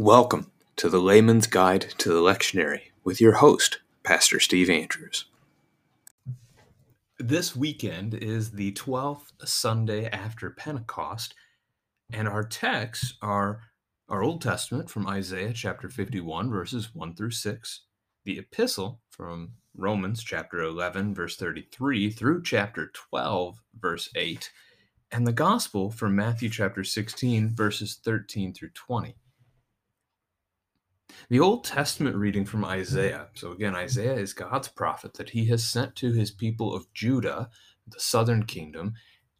Welcome to the Layman's Guide to the Lectionary with your host, Pastor Steve Andrews. This weekend is the 12th Sunday after Pentecost, and our texts are our Old Testament from Isaiah chapter 51, verses 1 through 6, the epistle from Romans chapter 11, verse 33 through chapter 12, verse 8, and the gospel from Matthew chapter 16, verses 13 through 20. The Old Testament reading from Isaiah. So, again, Isaiah is God's prophet that he has sent to his people of Judah, the southern kingdom,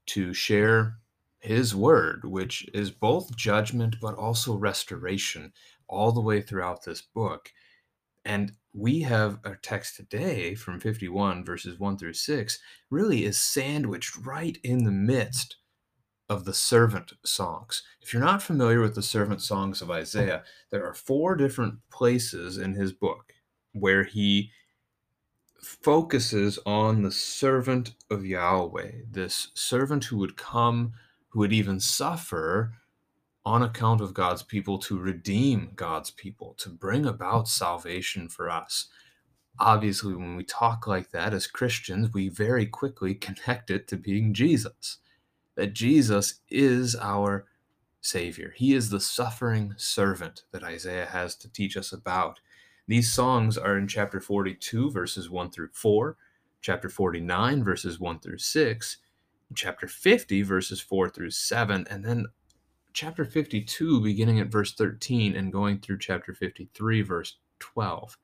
to share his word, which is both judgment but also restoration, all the way throughout this book. And we have our text today from 51, verses 1 through 6, really is sandwiched right in the midst of the servant songs. If you're not familiar with the servant songs of Isaiah, there are four different places in his book where he focuses on the servant of Yahweh, this servant who would come, who would even suffer on account of God's people to redeem God's people, to bring about salvation for us. Obviously, when we talk like that as Christians, we very quickly connect it to being Jesus that Jesus is our Savior. He is the suffering servant that Isaiah has to teach us about. These songs are in chapter 42, verses 1 through 4, chapter 49, verses 1 through 6, chapter 50, verses 4 through 7, and then chapter 52, beginning at verse 13 and going through chapter 53, verse 12.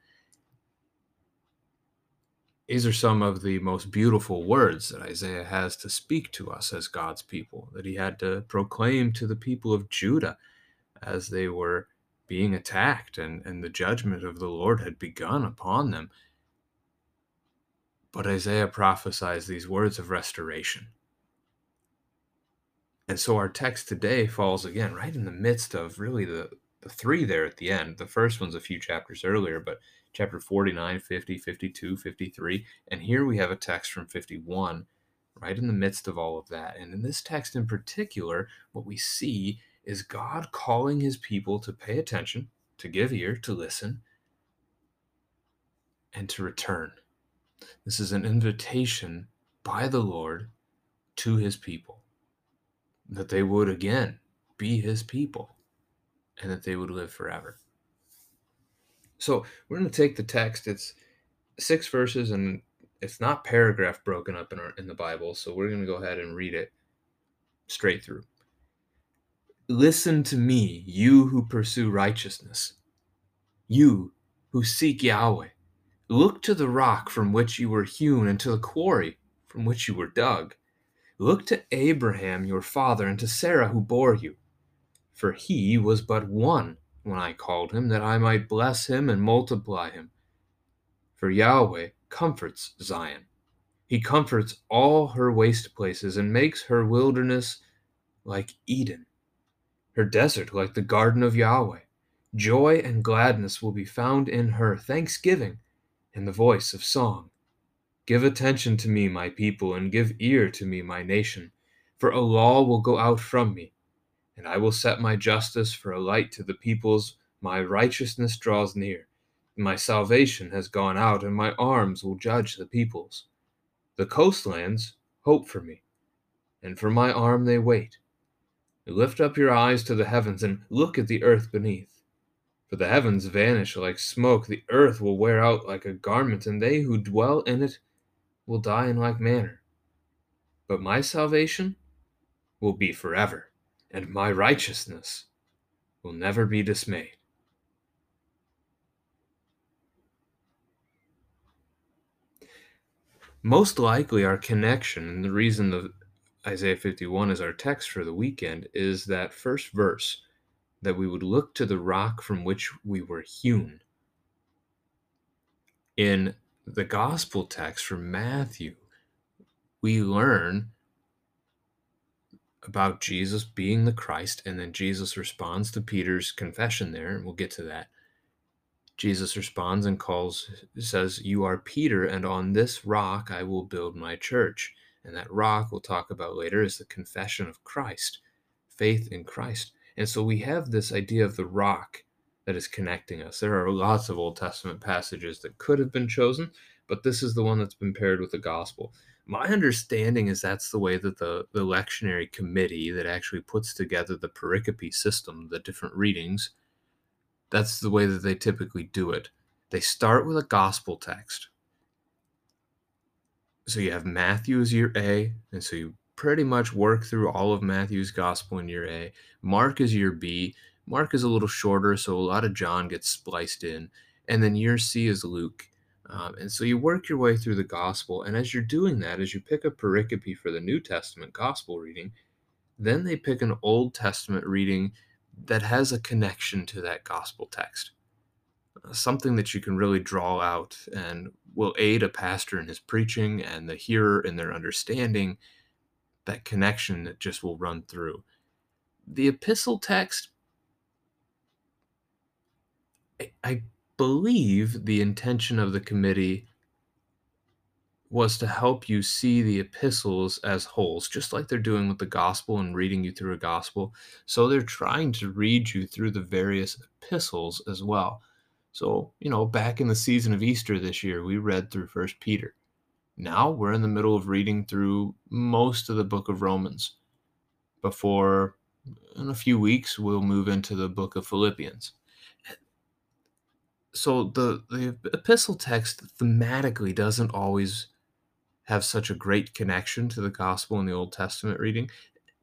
These are some of the most beautiful words that Isaiah has to speak to us as God's people, that he had to proclaim to the people of Judah as they were being attacked and, and the judgment of the Lord had begun upon them. But Isaiah prophesies these words of restoration. And so our text today falls again right in the midst of really the, the three there at the end. The first one's a few chapters earlier, but chapter 49, 50, 52, 53. And here we have a text from 51, right in the midst of all of that. And in this text in particular, what we see is God calling his people to pay attention, to give ear, to listen, and to return. This is an invitation by the Lord to his people that they would again be his people and that they would live forever. So we're going to take the text. It's six verses and it's not paragraph broken up in, our, in the Bible. So we're going to go ahead and read it straight through. Listen to me, you who pursue righteousness, you who seek Yahweh. Look to the rock from which you were hewn and to the quarry from which you were dug. Look to Abraham your father and to Sarah who bore you. For he was but one when I called him, that I might bless him and multiply him. For Yahweh comforts Zion. He comforts all her waste places and makes her wilderness like Eden, her desert like the garden of Yahweh. Joy and gladness will be found in her, thanksgiving and the voice of song. Give attention to me, my people, and give ear to me, my nation, for a law will go out from me and I will set my justice for a light to the peoples. My righteousness draws near. My salvation has gone out, and my arms will judge the peoples. The coastlands hope for me, and for my arm they wait. Lift up your eyes to the heavens and look at the earth beneath. For the heavens vanish like smoke, the earth will wear out like a garment, and they who dwell in it will die in like manner. But my salvation will be forever and my righteousness will never be dismayed. Most likely, our connection, and the reason the Isaiah 51 is our text for the weekend, is that first verse that we would look to the rock from which we were hewn. In the gospel text from Matthew, we learn about Jesus being the Christ, and then Jesus responds to Peter's confession there, and we'll get to that. Jesus responds and calls, says, You are Peter, and on this rock I will build my church. And that rock we'll talk about later is the confession of Christ, faith in Christ. And so we have this idea of the rock that is connecting us. There are lots of Old Testament passages that could have been chosen, but this is the one that's been paired with the gospel. My understanding is that's the way that the, the lectionary committee that actually puts together the pericope system, the different readings, that's the way that they typically do it. They start with a gospel text. So you have Matthew as your A, and so you pretty much work through all of Matthew's gospel in your A. Mark is your B. Mark is a little shorter, so a lot of John gets spliced in. And then your C is Luke. Um, and so you work your way through the gospel. And as you're doing that, as you pick a pericope for the New Testament gospel reading, then they pick an Old Testament reading that has a connection to that gospel text. Uh, something that you can really draw out and will aid a pastor in his preaching and the hearer in their understanding that connection that just will run through. The epistle text, I believe the intention of the committee was to help you see the epistles as wholes, just like they're doing with the gospel and reading you through a gospel. So they're trying to read you through the various epistles as well. So, you know, back in the season of Easter this year, we read through First Peter. Now we're in the middle of reading through most of the book of Romans. Before in a few weeks, we'll move into the book of Philippians so the the epistle text thematically doesn't always have such a great connection to the gospel in the Old Testament reading.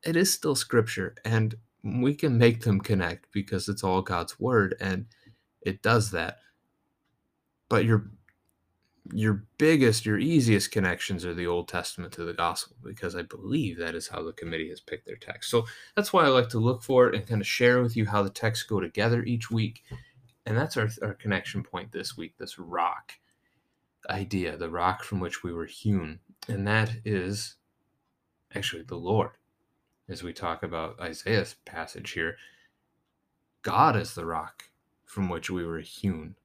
It is still scripture, and we can make them connect because it's all God's word, and it does that. But your your biggest, your easiest connections are the Old Testament to the gospel, because I believe that is how the committee has picked their text. So that's why I like to look for it and kind of share with you how the texts go together each week and that's our, our connection point this week this rock idea, the rock from which we were hewn. And that is actually the Lord. As we talk about Isaiah's passage here, God is the rock from which we were hewn.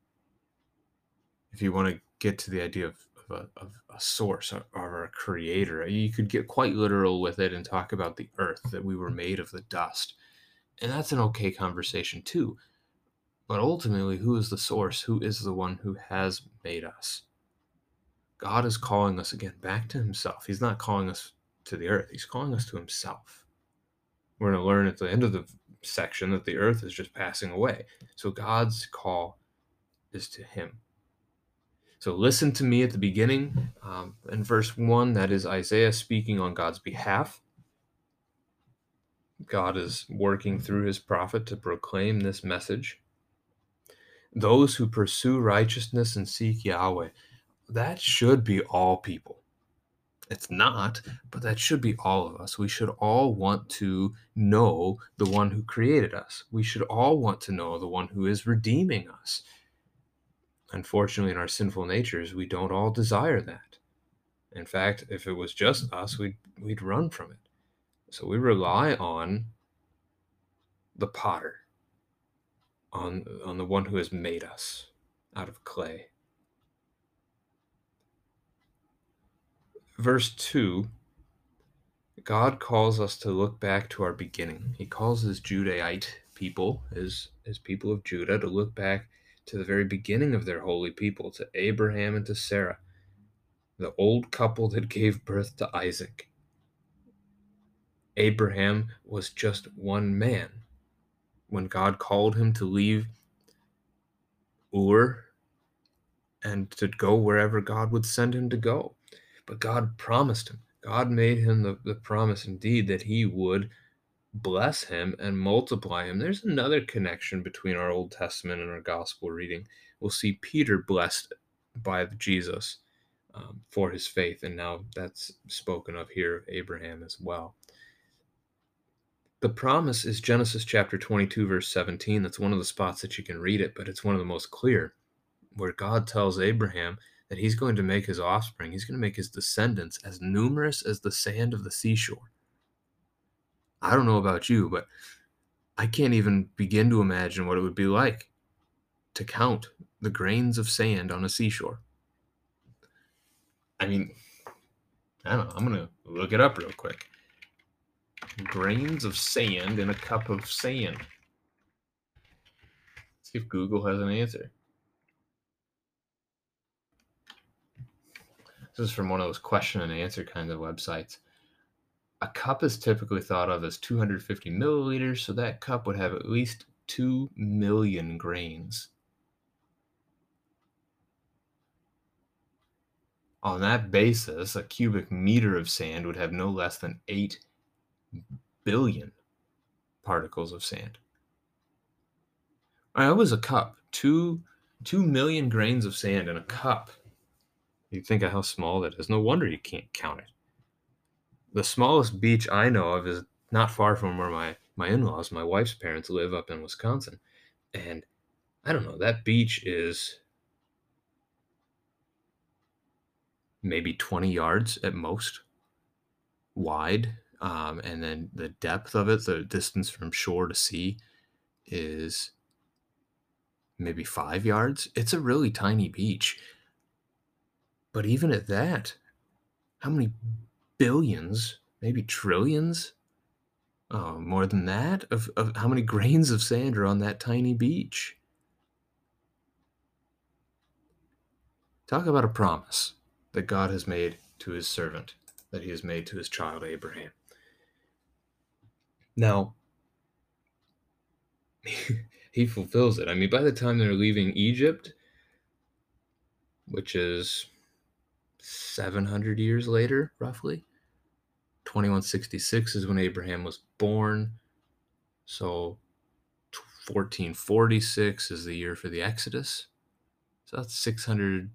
If you want to get to the idea of, of, a, of a source or, or a creator, you could get quite literal with it and talk about the earth, that we were made of the dust. And that's an okay conversation too. But ultimately, who is the source? Who is the one who has made us? God is calling us again back to Himself. He's not calling us to the earth, He's calling us to Himself. We're going to learn at the end of the section that the earth is just passing away. So God's call is to Him. So listen to me at the beginning. Um, in verse 1, that is Isaiah speaking on God's behalf. God is working through his prophet to proclaim this message those who pursue righteousness and seek Yahweh. That should be all people. It's not, but that should be all of us. We should all want to know the one who created us. We should all want to know the one who is redeeming us. Unfortunately, in our sinful natures, we don't all desire that. In fact, if it was just us, we'd, we'd run from it. So we rely on the potter on on the one who has made us out of clay. Verse 2 God calls us to look back to our beginning. He calls his Judahite people, his, his people of Judah, to look back to the very beginning of their holy people, to Abraham and to Sarah, the old couple that gave birth to Isaac. Abraham was just one man when God called him to leave Ur and to go wherever God would send him to go. But God promised him, God made him the, the promise indeed that he would bless him and multiply him. There's another connection between our Old Testament and our gospel reading. We'll see Peter blessed by Jesus um, for his faith, and now that's spoken of here Abraham as well. The promise is Genesis chapter 22, verse 17. That's one of the spots that you can read it, but it's one of the most clear, where God tells Abraham that he's going to make his offspring, he's going to make his descendants as numerous as the sand of the seashore. I don't know about you, but I can't even begin to imagine what it would be like to count the grains of sand on a seashore. I mean, I don't know. I'm going to look it up real quick grains of sand in a cup of sand. See if Google has an answer. This is from one of those question and answer kind of websites. A cup is typically thought of as 250 milliliters, so that cup would have at least 2 million grains. On that basis, a cubic meter of sand would have no less than 8 billion particles of sand. That was a cup. Two, 2 million grains of sand in a cup. You think of how small that is. No wonder you can't count it. The smallest beach I know of is not far from where my, my in laws, my wife's parents, live up in Wisconsin. And I don't know, that beach is maybe 20 yards at most wide. Um, and then the depth of it, the distance from shore to sea, is maybe five yards. It's a really tiny beach. But even at that, how many billions, maybe trillions, oh, more than that, of, of how many grains of sand are on that tiny beach? Talk about a promise that God has made to his servant, that he has made to his child Abraham. Now, he fulfills it. I mean, by the time they're leaving Egypt, which is 700 years later, roughly, 2166 is when Abraham was born. So 1446 is the year for the Exodus. So that's 600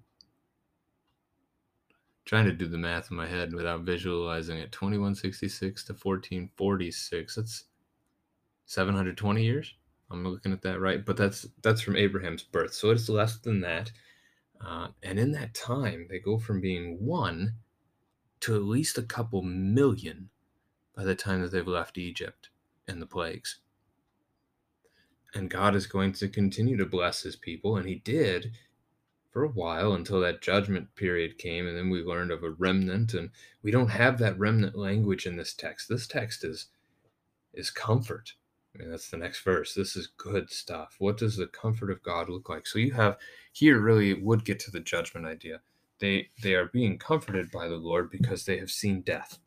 trying to do the math in my head without visualizing it. 2166 to 1446 that's 720 years? I'm looking at that right but that's that's from abraham's birth. So it's less than that. Uh, and in that time they go from being one to at least a couple million by the time that they've left egypt and the plagues. And god is going to continue to bless his people and he did for a while until that judgment period came and then we learned of a remnant and we don't have that remnant language in this text. This text is is comfort. I mean that's the next verse. This is good stuff. What does the comfort of god look like? So you have here really would get to the judgment idea. They they are being comforted by the lord because they have seen death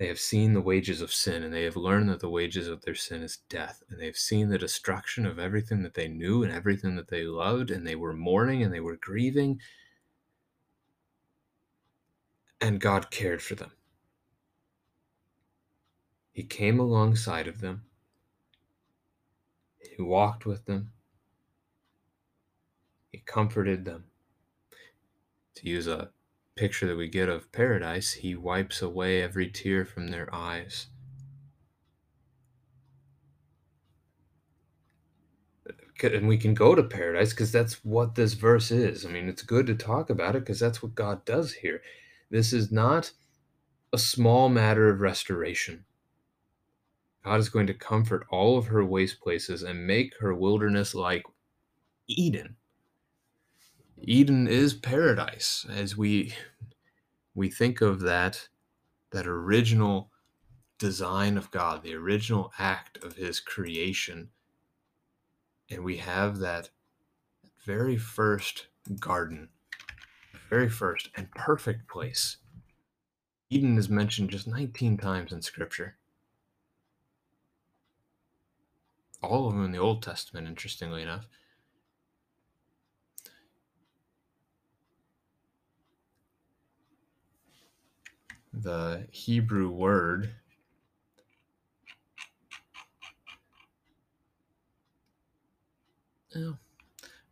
they have seen the wages of sin, and they have learned that the wages of their sin is death. And they have seen the destruction of everything that they knew and everything that they loved, and they were mourning and they were grieving. And God cared for them. He came alongside of them, He walked with them, He comforted them. To use a picture that we get of paradise, he wipes away every tear from their eyes. And we can go to paradise because that's what this verse is. I mean, it's good to talk about it because that's what God does here. This is not a small matter of restoration. God is going to comfort all of her waste places and make her wilderness like Eden. Eden is paradise as we we think of that that original design of God, the original act of his creation. And we have that very first garden, very first and perfect place. Eden is mentioned just 19 times in scripture. All of them in the Old Testament, interestingly enough. The Hebrew word well,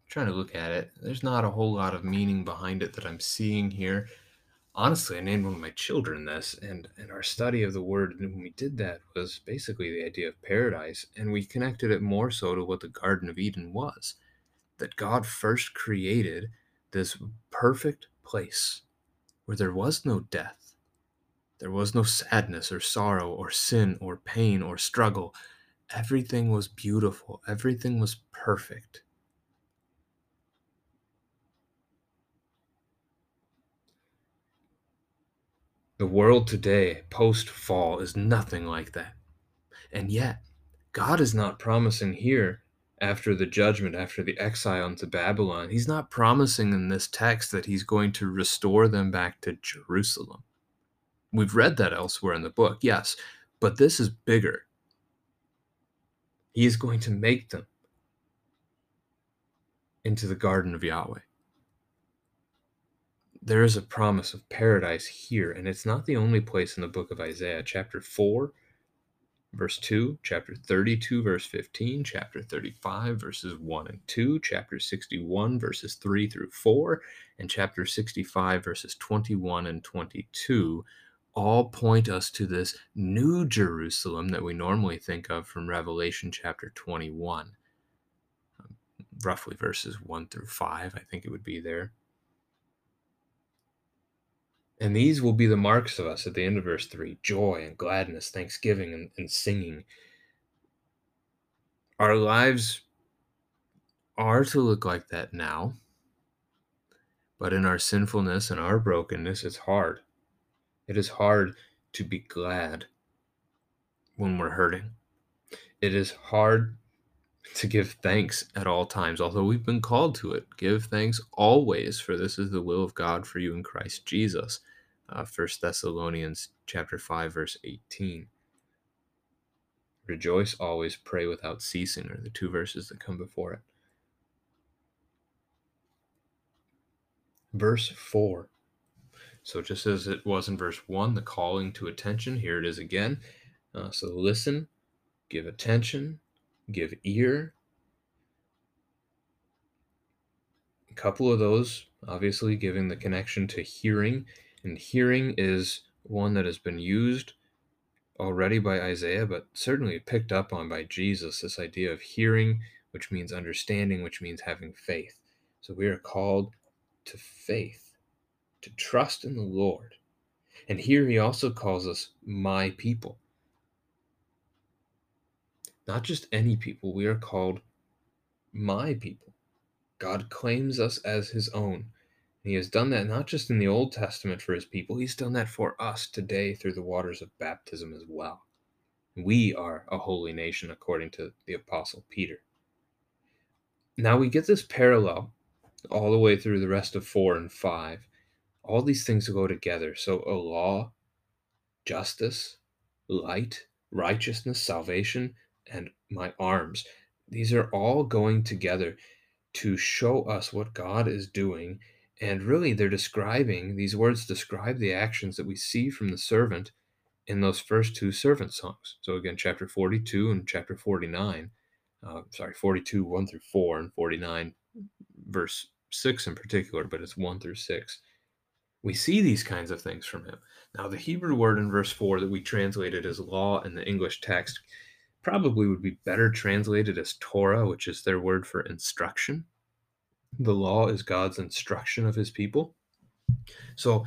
trying to look at it. There's not a whole lot of meaning behind it that I'm seeing here. Honestly, I named one of my children this, and, and our study of the word when we did that was basically the idea of paradise, and we connected it more so to what the Garden of Eden was. That God first created this perfect place where there was no death, there was no sadness or sorrow or sin or pain or struggle. Everything was beautiful. Everything was perfect. The world today, post fall, is nothing like that. And yet, God is not promising here after the judgment, after the exile into Babylon, he's not promising in this text that he's going to restore them back to Jerusalem. We've read that elsewhere in the book, yes, but this is bigger. He is going to make them into the garden of Yahweh. There is a promise of paradise here, and it's not the only place in the book of Isaiah. Chapter 4 verse 2, chapter 32, verse 15, chapter 35, verses 1 and 2, chapter 61, verses 3 through 4, and chapter 65, verses 21 and 22 all point us to this new Jerusalem that we normally think of from Revelation chapter 21, um, roughly verses 1 through 5, I think it would be there. And these will be the marks of us at the end of verse 3 joy and gladness, thanksgiving and, and singing. Our lives are to look like that now, but in our sinfulness and our brokenness, it's hard. It is hard to be glad when we're hurting. It is hard to give thanks at all times, although we've been called to it. Give thanks always, for this is the will of God for you in Christ Jesus. Uh, 1 Thessalonians chapter 5, verse 18. Rejoice always, pray without ceasing, are the two verses that come before it. Verse 4. So, just as it was in verse 1, the calling to attention, here it is again. Uh, so, listen, give attention, give ear. A couple of those, obviously, giving the connection to hearing. And hearing is one that has been used already by Isaiah, but certainly picked up on by Jesus this idea of hearing, which means understanding, which means having faith. So we are called to faith, to trust in the Lord. And here he also calls us my people not just any people, we are called my people. God claims us as his own. And he has done that not just in the Old Testament for his people, he's done that for us today through the waters of baptism as well. We are a holy nation, according to the Apostle Peter. Now we get this parallel all the way through the rest of 4 and 5. All these things go together. So, a law, justice, light, righteousness, salvation, and my arms. These are all going together to show us what God is doing. And really, they're describing, these words describe the actions that we see from the servant in those first two servant songs. So, again, chapter 42 and chapter 49, uh, sorry, 42, 1 through 4, and 49, verse 6 in particular, but it's 1 through 6. We see these kinds of things from him. Now, the Hebrew word in verse 4 that we translated as law in the English text probably would be better translated as Torah, which is their word for instruction. The law is God's instruction of his people. So,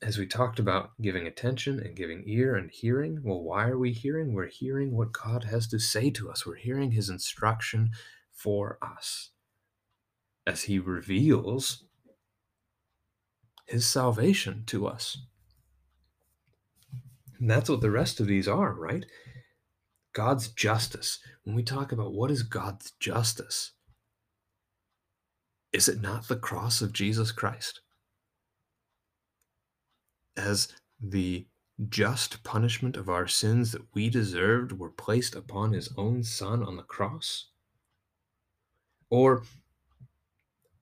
as we talked about giving attention and giving ear and hearing, well, why are we hearing? We're hearing what God has to say to us. We're hearing his instruction for us as he reveals his salvation to us. And that's what the rest of these are, right? God's justice. When we talk about what is God's justice, is it not the cross of Jesus Christ? As the just punishment of our sins that we deserved were placed upon his own son on the cross? Or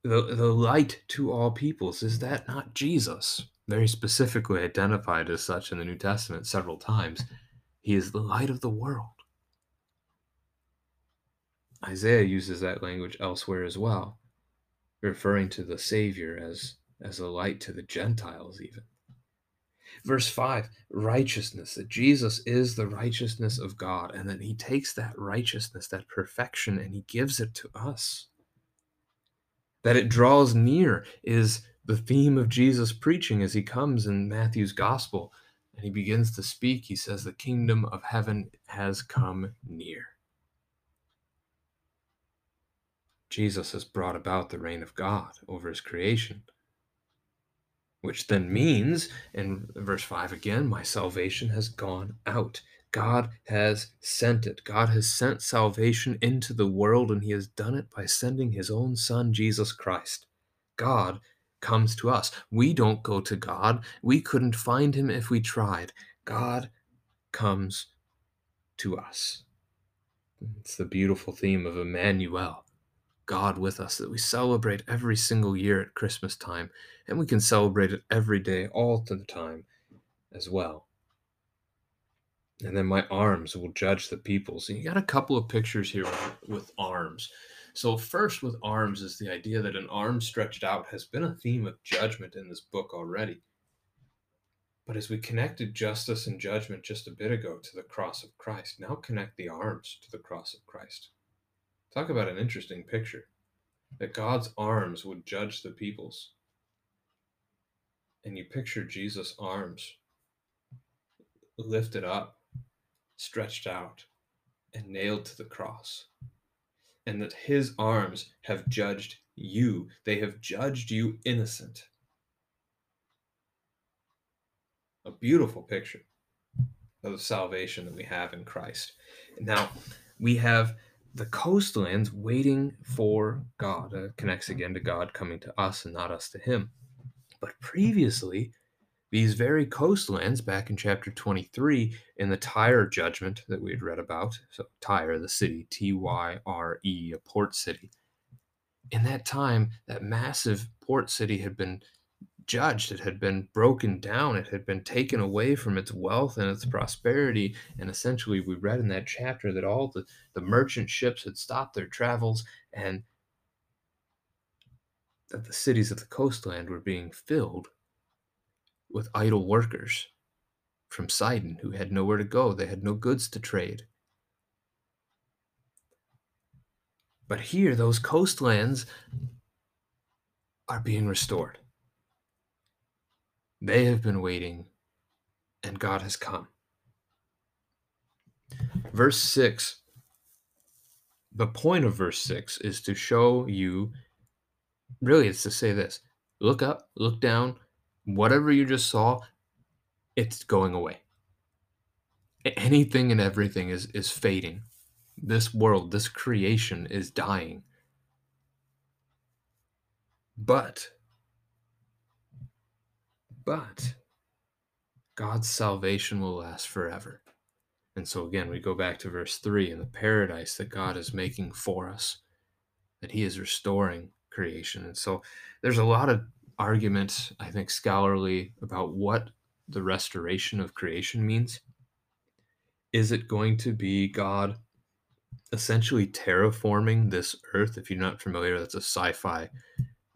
the, the light to all peoples, is that not Jesus? Very specifically identified as such in the New Testament several times. He is the light of the world. Isaiah uses that language elsewhere as well, referring to the Savior as, as a light to the Gentiles, even. Verse 5 righteousness, that Jesus is the righteousness of God, and that He takes that righteousness, that perfection, and He gives it to us. That it draws near is the theme of Jesus' preaching as He comes in Matthew's Gospel and He begins to speak. He says, The kingdom of heaven has come near. Jesus has brought about the reign of God over his creation. Which then means, in verse 5 again, my salvation has gone out. God has sent it. God has sent salvation into the world, and He has done it by sending His own Son, Jesus Christ. God comes to us. We don't go to God. We couldn't find Him if we tried. God comes to us. It's the beautiful theme of Emmanuel, God with us, that we celebrate every single year at Christmas time, and we can celebrate it every day, all the time as well and then my arms will judge the people. So you got a couple of pictures here with arms. So first with arms is the idea that an arm stretched out has been a theme of judgment in this book already. But as we connected justice and judgment just a bit ago to the cross of Christ, now connect the arms to the cross of Christ. Talk about an interesting picture that God's arms would judge the peoples. And you picture Jesus' arms lifted up stretched out and nailed to the cross, and that his arms have judged you. They have judged you innocent. A beautiful picture of the salvation that we have in Christ. Now, we have the coastlands waiting for God. Uh, connects again to God coming to us and not us to him. But previously, these very coastlands, back in chapter 23, in the Tyre judgment that we had read about, so Tyre, the city, T Y R E, a port city. In that time, that massive port city had been judged, it had been broken down, it had been taken away from its wealth and its prosperity. And essentially, we read in that chapter that all the, the merchant ships had stopped their travels and that the cities of the coastland were being filled with idle workers from Sidon who had nowhere to go. They had no goods to trade. But here, those coastlands are being restored. They have been waiting, and God has come. Verse 6 the point of verse 6 is to show you really, it's to say this look up, look down, whatever you just saw, it's going away. Anything and everything is is fading. This world, this creation is dying. But but God's salvation will last forever. And so again, we go back to verse 3 in the paradise that God is making for us, that He is restoring creation. And so there's a lot of argument, I think, scholarly about what the restoration of creation means. Is it going to be God essentially terraforming this earth? If you're not familiar, that's a sci fi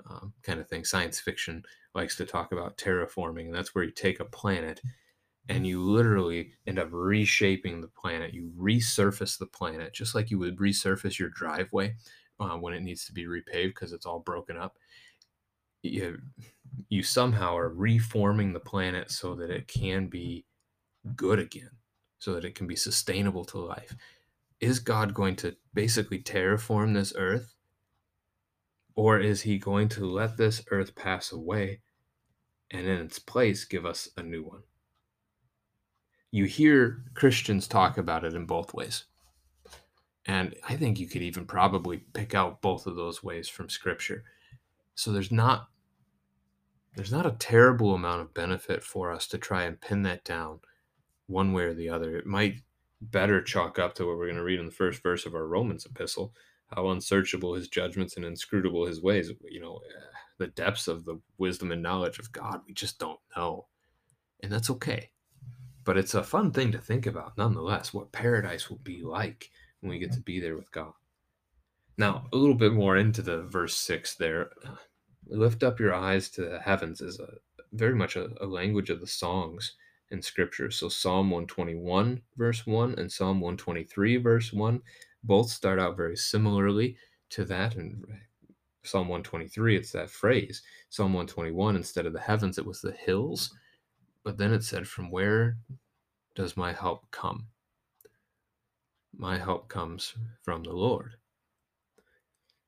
um, kind of thing. Science fiction likes to talk about terraforming. And that's where you take a planet and you literally end up reshaping the planet. You resurface the planet just like you would resurface your driveway uh, when it needs to be repaved because it's all broken up you you somehow are reforming the planet so that it can be good again, so that it can be sustainable to life. Is God going to basically terraform this earth? Or is he going to let this earth pass away and in its place give us a new one? You hear Christians talk about it in both ways. And I think you could even probably pick out both of those ways from scripture. So there's not there's not a terrible amount of benefit for us to try and pin that down one way or the other. It might better chalk up to what we're going to read in the first verse of our Romans epistle how unsearchable his judgments and inscrutable his ways. You know, eh, the depths of the wisdom and knowledge of God, we just don't know. And that's okay. But it's a fun thing to think about nonetheless what paradise will be like when we get to be there with God. Now, a little bit more into the verse 6 there lift up your eyes to the heavens is a very much a, a, language of the songs in scripture. So psalm 121 verse 1 and psalm 123 verse 1 both start out very similarly to that. And psalm 123 it's that phrase. Psalm 121 instead of the heavens it was the hills. But then it said from where does my help come? My help comes from the lord.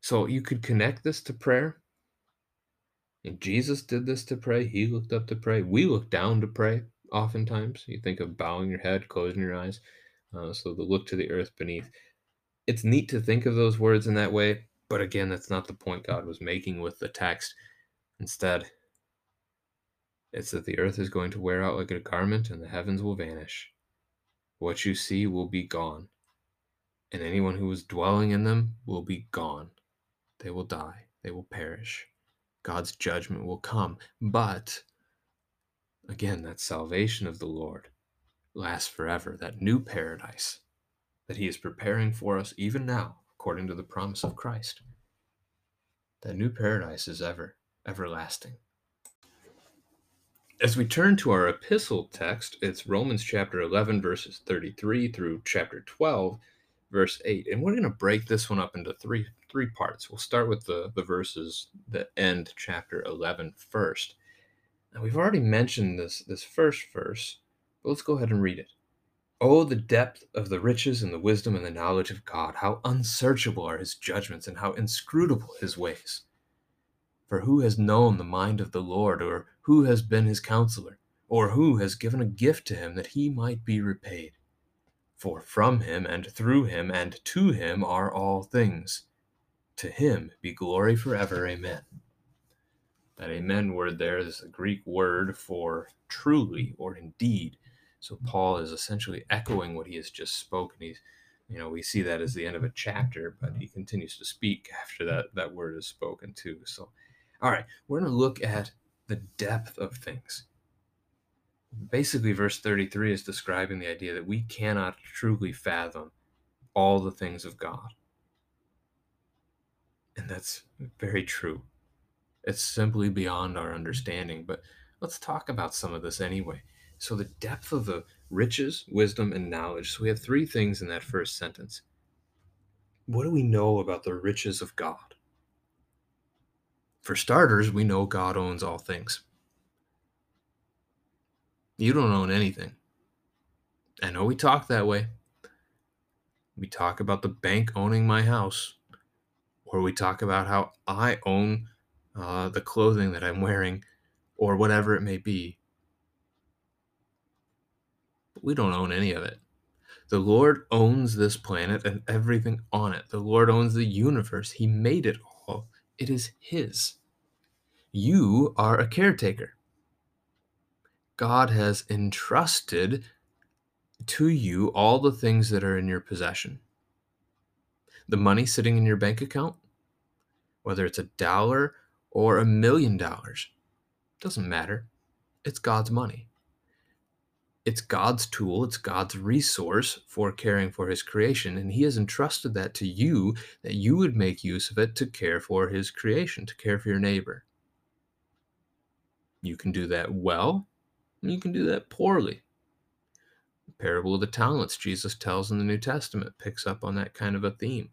So you could connect this to prayer and Jesus did this to pray. He looked up to pray. We look down to pray. oftentimes. You think of bowing your head, closing your eyes. Uh, so the look to the earth beneath. It's neat to think of those words in that way, but again, that's not the point God was making with the text. Instead, it's that the earth is going to wear out like a garment and the heavens will vanish. What you see will be gone, and anyone who is dwelling in them will be gone. They will die, they will perish. God's judgment will come. But again, that salvation of the Lord lasts forever, that new paradise that He is preparing for us even now, according to the promise of Christ. That new paradise is ever, everlasting. As we turn to our epistle text, it's Romans chapter 11, verses 33 through chapter 12, verse 8. And we're going to break this one up into three three parts. We'll start with the, the verses that end chapter 11 first. Now, we've already mentioned this, this first verse, but let's go ahead and read it. Oh, the depth of the riches and the wisdom and the knowledge of God! How unsearchable are his judgments and how inscrutable his ways! For who has known the mind of the Lord, or who has been his counselor, or who has given a gift to him that he might be repaid? For from him and through him and to him are all things. To him be glory forever. Amen. That amen word there is a Greek word for truly or indeed. So Paul is essentially echoing what he has just spoken. He's, you know, we see that as the end of a chapter, but he continues to speak after that that word is spoken too. So, all right, we're going to look at the depth of things. Basically, verse 33 is describing the idea that we cannot truly fathom all the things of God. And that's very true. It's simply beyond our understanding. But let's talk about some of this anyway. So, the depth of the riches, wisdom, and knowledge. So, we have three things in that first sentence. What do we know about the riches of God? For starters, we know God owns all things. You don't own anything. I know we talk that way. We talk about the bank owning my house or we talk about how I own uh, the clothing that I'm wearing, or whatever it may be. But we don't own any of it. The Lord owns this planet and everything on it. The Lord owns the universe. He made it all. It is His. You are a caretaker. God has entrusted to you all the things that are in your possession the money sitting in your bank account, whether it's a dollar or a million dollars, doesn't matter. It's God's money. It's God's tool, it's God's resource for caring for his creation. And he has entrusted that to you that you would make use of it to care for his creation, to care for your neighbor. You can do that well, and you can do that poorly. The parable of the talents Jesus tells in the New Testament picks up on that kind of a theme.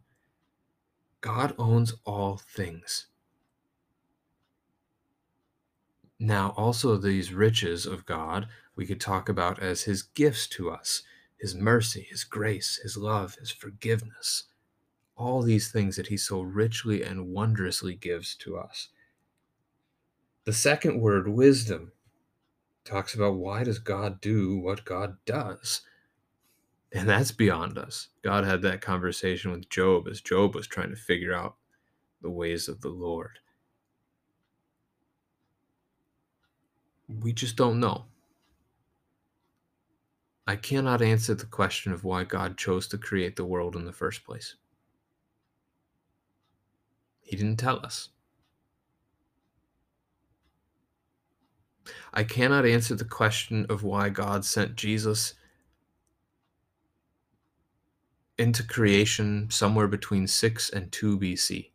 God owns all things. Now, also, these riches of God we could talk about as his gifts to us his mercy, his grace, his love, his forgiveness. All these things that he so richly and wondrously gives to us. The second word, wisdom, talks about why does God do what God does? And that's beyond us. God had that conversation with Job as Job was trying to figure out the ways of the Lord. We just don't know. I cannot answer the question of why God chose to create the world in the first place. He didn't tell us. I cannot answer the question of why God sent Jesus into creation somewhere between 6 and 2 BC.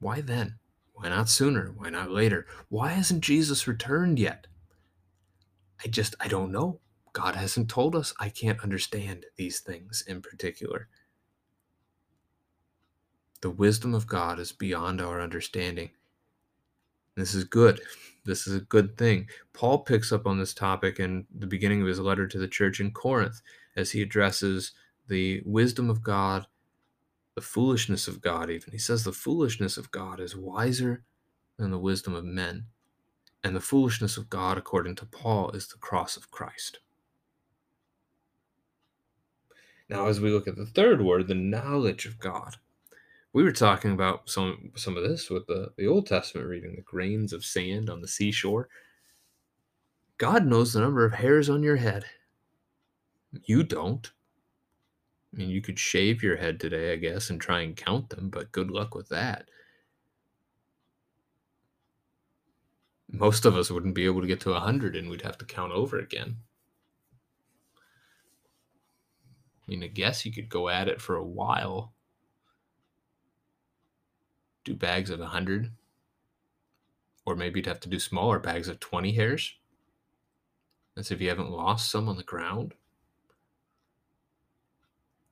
Why then? Why not sooner? Why not later? Why hasn't Jesus returned yet? I just, I don't know. God hasn't told us. I can't understand these things in particular. The wisdom of God is beyond our understanding. This is good. This is a good thing. Paul picks up on this topic in the beginning of his letter to the church in Corinth as he addresses the wisdom of God, the foolishness of God, even. He says the foolishness of God is wiser than the wisdom of men, And the foolishness of God, according to Paul, is the cross of Christ. Now, as we look at the third word, the knowledge of God, we were talking about some some of this with the, the Old Testament reading, the grains of sand on the seashore. God knows the number of hairs on your head. You don't. I mean, you could shave your head today, I guess, and try and count them, but good luck with that. Most of us wouldn't be able to get to 100 and we'd have to count over again. I mean, I guess you could go at it for a while. Do bags of 100. Or maybe you'd have to do smaller bags of 20 hairs. As if you haven't lost some on the ground.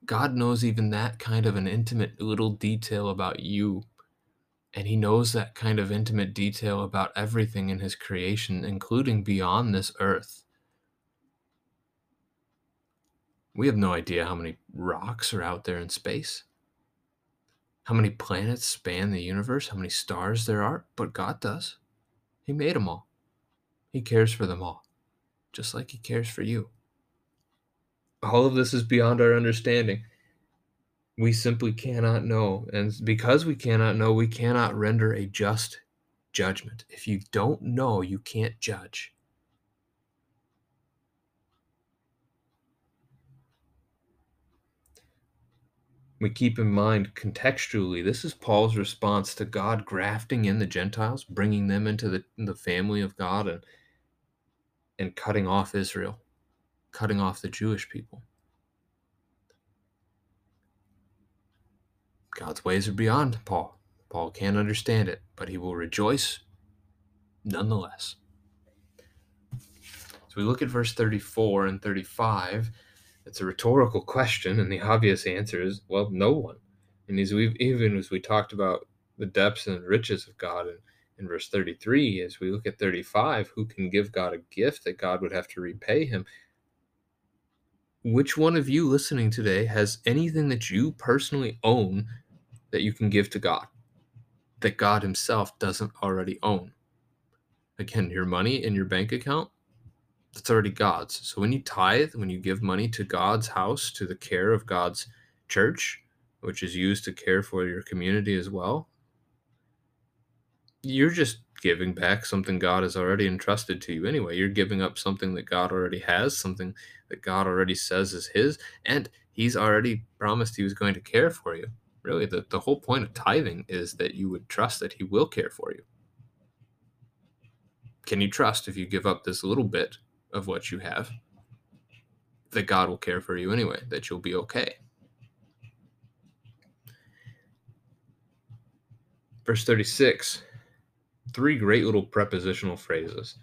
God knows even that kind of an intimate little detail about you. And he knows that kind of intimate detail about everything in his creation, including beyond this earth. We have no idea how many rocks are out there in space, how many planets span the universe, how many stars there are, but God does. He made them all. He cares for them all, just like He cares for you. All of this is beyond our understanding. We simply cannot know. And because we cannot know, we cannot render a just judgment. If you don't know, you can't judge. We keep in mind contextually this is paul's response to god grafting in the gentiles bringing them into the, the family of god and and cutting off israel cutting off the jewish people. God's ways are beyond paul. Paul can't understand it but he will rejoice nonetheless. So we look at verse 34 and 35 it's a rhetorical question, and the obvious answer is, well, no one. And as we've even as we talked about the depths and riches of God in, in verse 33, as we look at 35, who can give God a gift that God would have to repay him? Which one of you listening today has anything that you personally own that you can give to God that God Himself doesn't already own? Again, your money in your bank account, that's already God's. So when you tithe, when you give money to God's house, to the care of God's church, which is used to care for your community as well, you're just giving back something God has already entrusted to you anyway. You're giving up something that God already has, something that God already says is His, and He's already promised He was going to care for you. Really, the, the whole point of tithing is that you would trust that He will care for you. Can you trust if you give up this little bit of what you have, that God will care for you anyway, that you'll be okay. Verse 36, three great little prepositional phrases.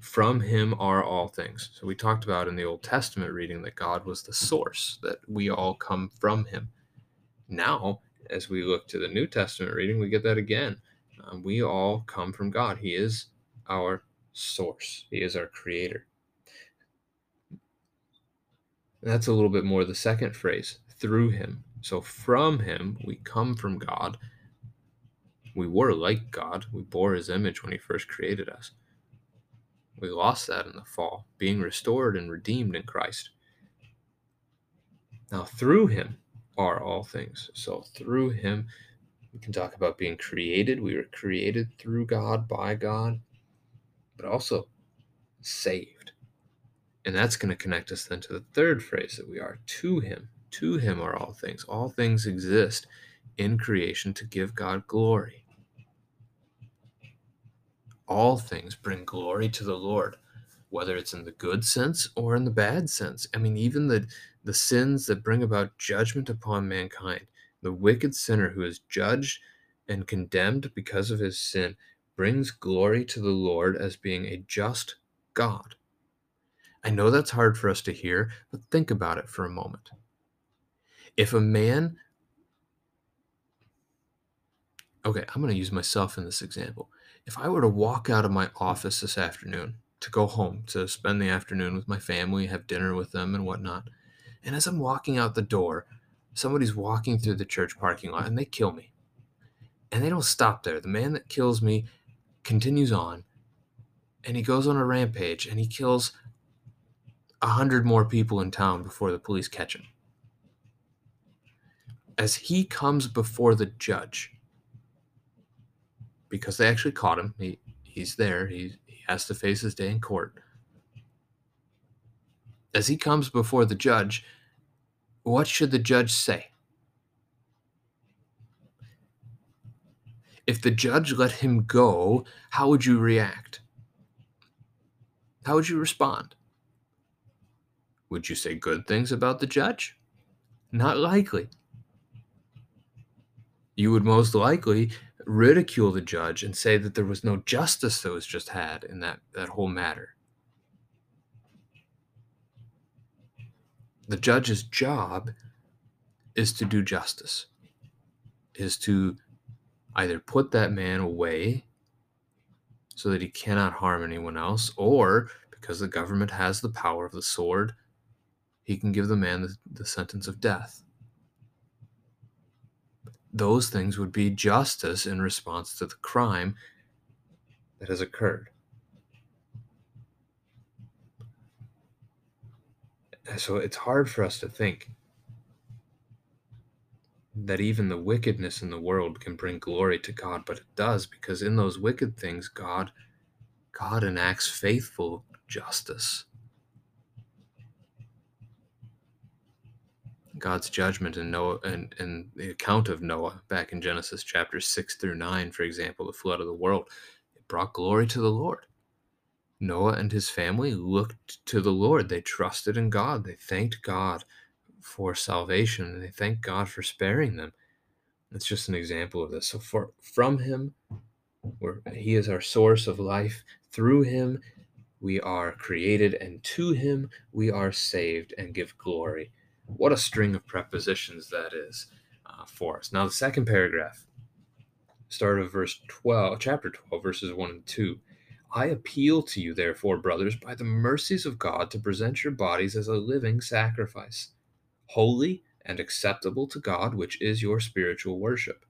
From him are all things. So we talked about in the Old Testament reading that God was the source, that we all come from him. Now, as we look to the New Testament reading, we get that again. Um, we all come from God. He is our source. He is our creator. That's a little bit more the second phrase through him. So from him, we come from God. We were like God. We bore his image when he first created us. We lost that in the fall, being restored and redeemed in Christ. Now, through him are all things. So, through him, we can talk about being created. We were created through God, by God but also saved. And that's going to connect us then to the third phrase that we are to Him. To Him are all things. All things exist in creation to give God glory. All things bring glory to the Lord, whether it's in the good sense or in the bad sense. I mean, even the, the sins that bring about judgment upon mankind, the wicked sinner who is judged and condemned because of his sin brings glory to the Lord as being a just God. I know that's hard for us to hear, but think about it for a moment. If a man, okay, I'm going to use myself in this example. If I were to walk out of my office this afternoon to go home to spend the afternoon with my family, have dinner with them, and whatnot, and as I'm walking out the door, somebody's walking through the church parking lot and they kill me. And they don't stop there. The man that kills me continues on and he goes on a rampage and he kills a hundred more people in town before the police catch him. As he comes before the judge, because they actually caught him, he, he's there, he, he has to face his day in court. As he comes before the judge, what should the judge say? If the judge let him go, how would you react? How would you respond? Would you say good things about the judge? Not likely. You would most likely ridicule the judge and say that there was no justice that was just had in that, that whole matter. The judge's job is to do justice, is to either put that man away so that he cannot harm anyone else, or because the government has the power of the sword, he can give the man the, the sentence of death. Those things would be justice in response to the crime that has occurred. So it's hard for us to think that even the wickedness in the world can bring glory to God, but it does because in those wicked things, God, God enacts faithful justice. God's judgment in Noah and, and the account of Noah back in Genesis chapter six through nine, for example, the flood of the world, it brought glory to the Lord. Noah and his family looked to the Lord. They trusted in God. They thanked God for salvation and they thank God for sparing them. It's just an example of this. So for from him, where he is our source of life, through him we are created, and to him we are saved and give glory. What a string of prepositions that is uh, for us. Now the second paragraph, start of verse 12, chapter 12, verses 1 and 2. I appeal to you, therefore, brothers, by the mercies of God, to present your bodies as a living sacrifice holy and acceptable to God, which is your spiritual worship.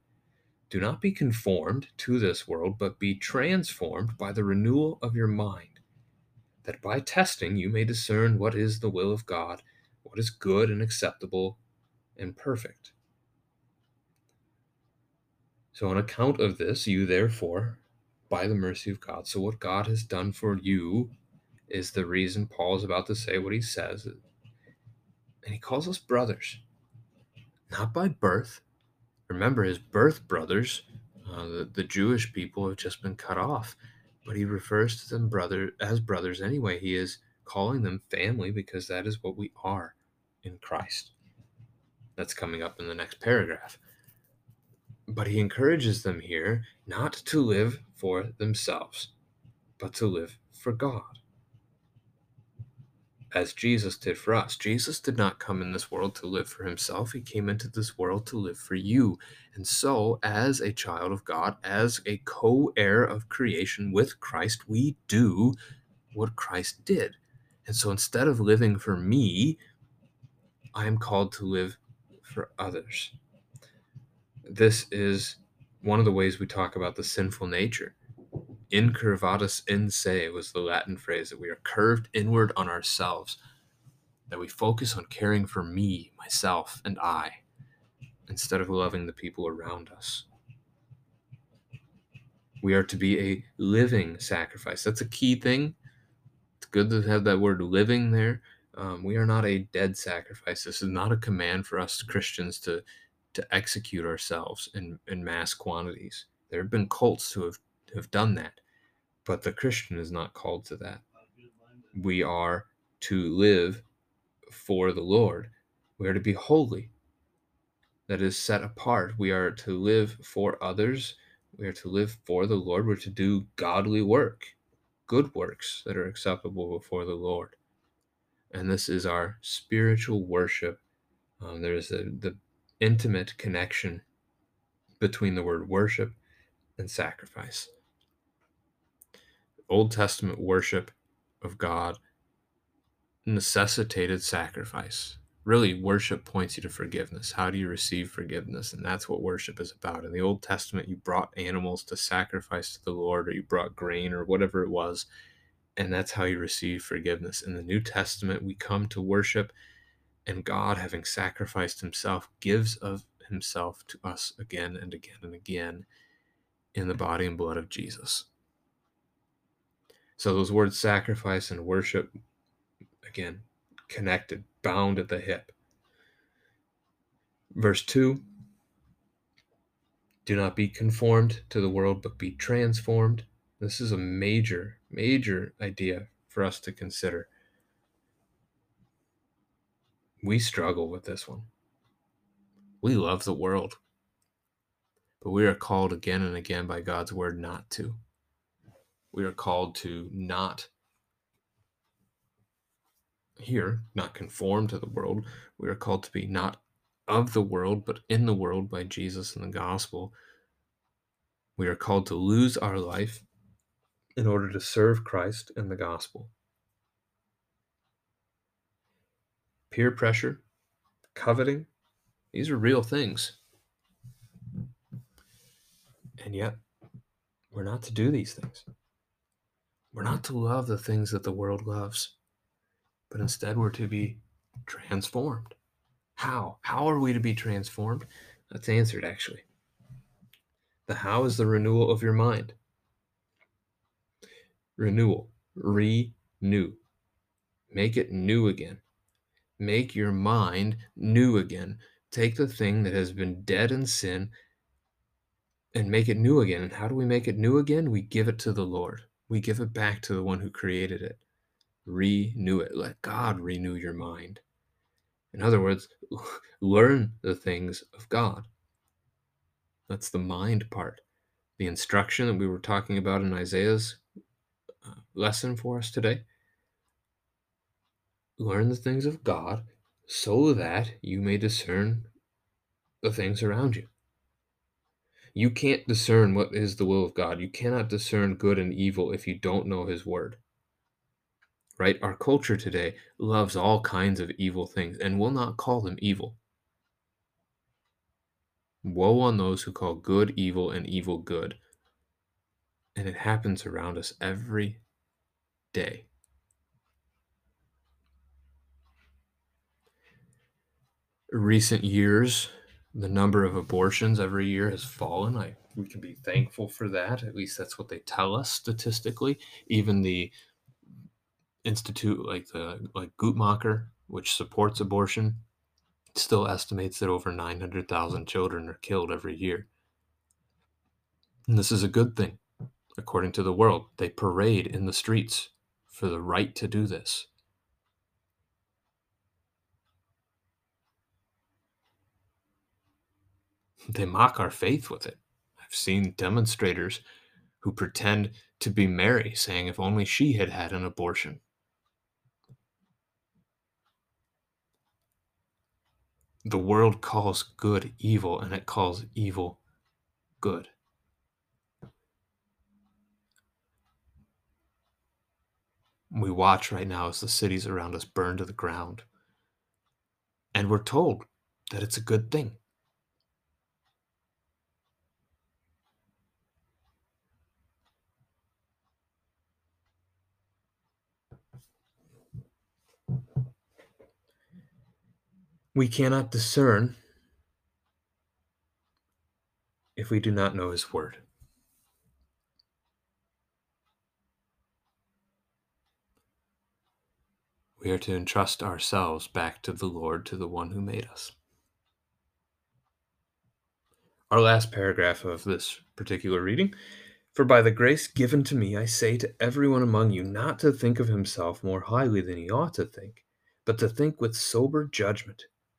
Do not be conformed to this world, but be transformed by the renewal of your mind, that by testing you may discern what is the will of God, what is good and acceptable and perfect. So, on account of this, you therefore, by the mercy of God, so what God has done for you is the reason Paul is about to say what he says and he calls us brothers, not by birth. Remember, his birth brothers, uh, the, the Jewish people, have just been cut off, but he refers to them brother as brothers anyway. He is calling them family because that is what we are in Christ. That's coming up in the next paragraph. But he encourages them here not to live for themselves, but to live for God as Jesus did for us. Jesus did not come in this world to live for himself, he came into this world to live for you. And so, as a child of God, as a co heir of creation with Christ, we do what Christ did. And so, instead of living for me, I am called to live for others. This is one of the ways we talk about the sinful nature incurvatus in se was the Latin phrase that we are curved inward on ourselves, that we focus on caring for me, myself, and I, instead of loving the people around us. We are to be a living sacrifice. That's a key thing. It's good to have that word living there. Um, we are not a dead sacrifice. This is not a command for us Christians to to execute ourselves in, in mass quantities. There have been cults who have, have done that. But the Christian is not called to that. We are to live for the Lord. We are to be holy. That is set apart. We are to live for others. We are to live for the Lord. We're to do godly work, good works that are acceptable before the Lord. And this is our spiritual worship. Um, there is the intimate connection between the word worship and sacrifice. Old Testament worship of God necessitated sacrifice. really worship points you to forgiveness. How do you receive forgiveness? And that's what worship is about. In the old testament you brought animals to sacrifice to the lord or you brought grain or whatever it was and that's how you receive forgiveness. In the new testament we come to worship and god having sacrificed himself gives of himself to us again and again and again in the body and blood of jesus so those words sacrifice and worship again connected bound at the hip. Verse 2 Do not be conformed to the world, but be transformed. This is a major, major idea for us to consider. We struggle with this one. We love the world, but we are called again and again by God's word not to. We are called to not here, not conform to the world. We are called to be not of the world, but in the world by Jesus and the gospel. We are called to lose our life in order to serve Christ and the gospel. Peer pressure, coveting, these are real things. And yet, we're not to do these things. We're not to love the things that the world loves but instead we're to be transformed. How? How are we to be transformed? That's answered actually. The how is the renewal of your mind. Renewal, renew. Make it new again. Make your mind new again. Take the thing that has been dead in sin and make it new again. And how do we make it new again? We give it to the Lord. We give it back to the one who created it renew it. Let God renew your mind. In other words, learn the things of God. That's the mind part. The instruction that we were talking about in Isaiah's uh, lesson for us today. Learn the things of God so that you may discern the things around you. You can't discern what is the will of God. You cannot discern good and evil if you don't know His word right? Our culture today loves all kinds of evil things and will not call them evil. Woe on those who call good evil and evil good. And it happens around us every day. Recent years, the number of abortions every year has fallen. I we can be thankful for that. At least that's what they tell us statistically. Even the institute like the like Guttmacher, which supports abortion, still estimates that over 900,000 children are killed every year. And this is a good thing, according to the world. They parade in the streets for the right to do this. They mock our faith with it. I've seen demonstrators who pretend to be Mary saying if only she had had an abortion. The world calls good evil and it calls evil good. We watch right now as the cities around us burn to the ground. And we're told that it's a good thing. We cannot discern if we do not know His Word. We are to entrust ourselves back to the Lord, to the one who made us. Our last paragraph of this particular reading For by the grace given to me, I say to everyone among you not to think of himself more highly than he ought to think, but to think with sober judgment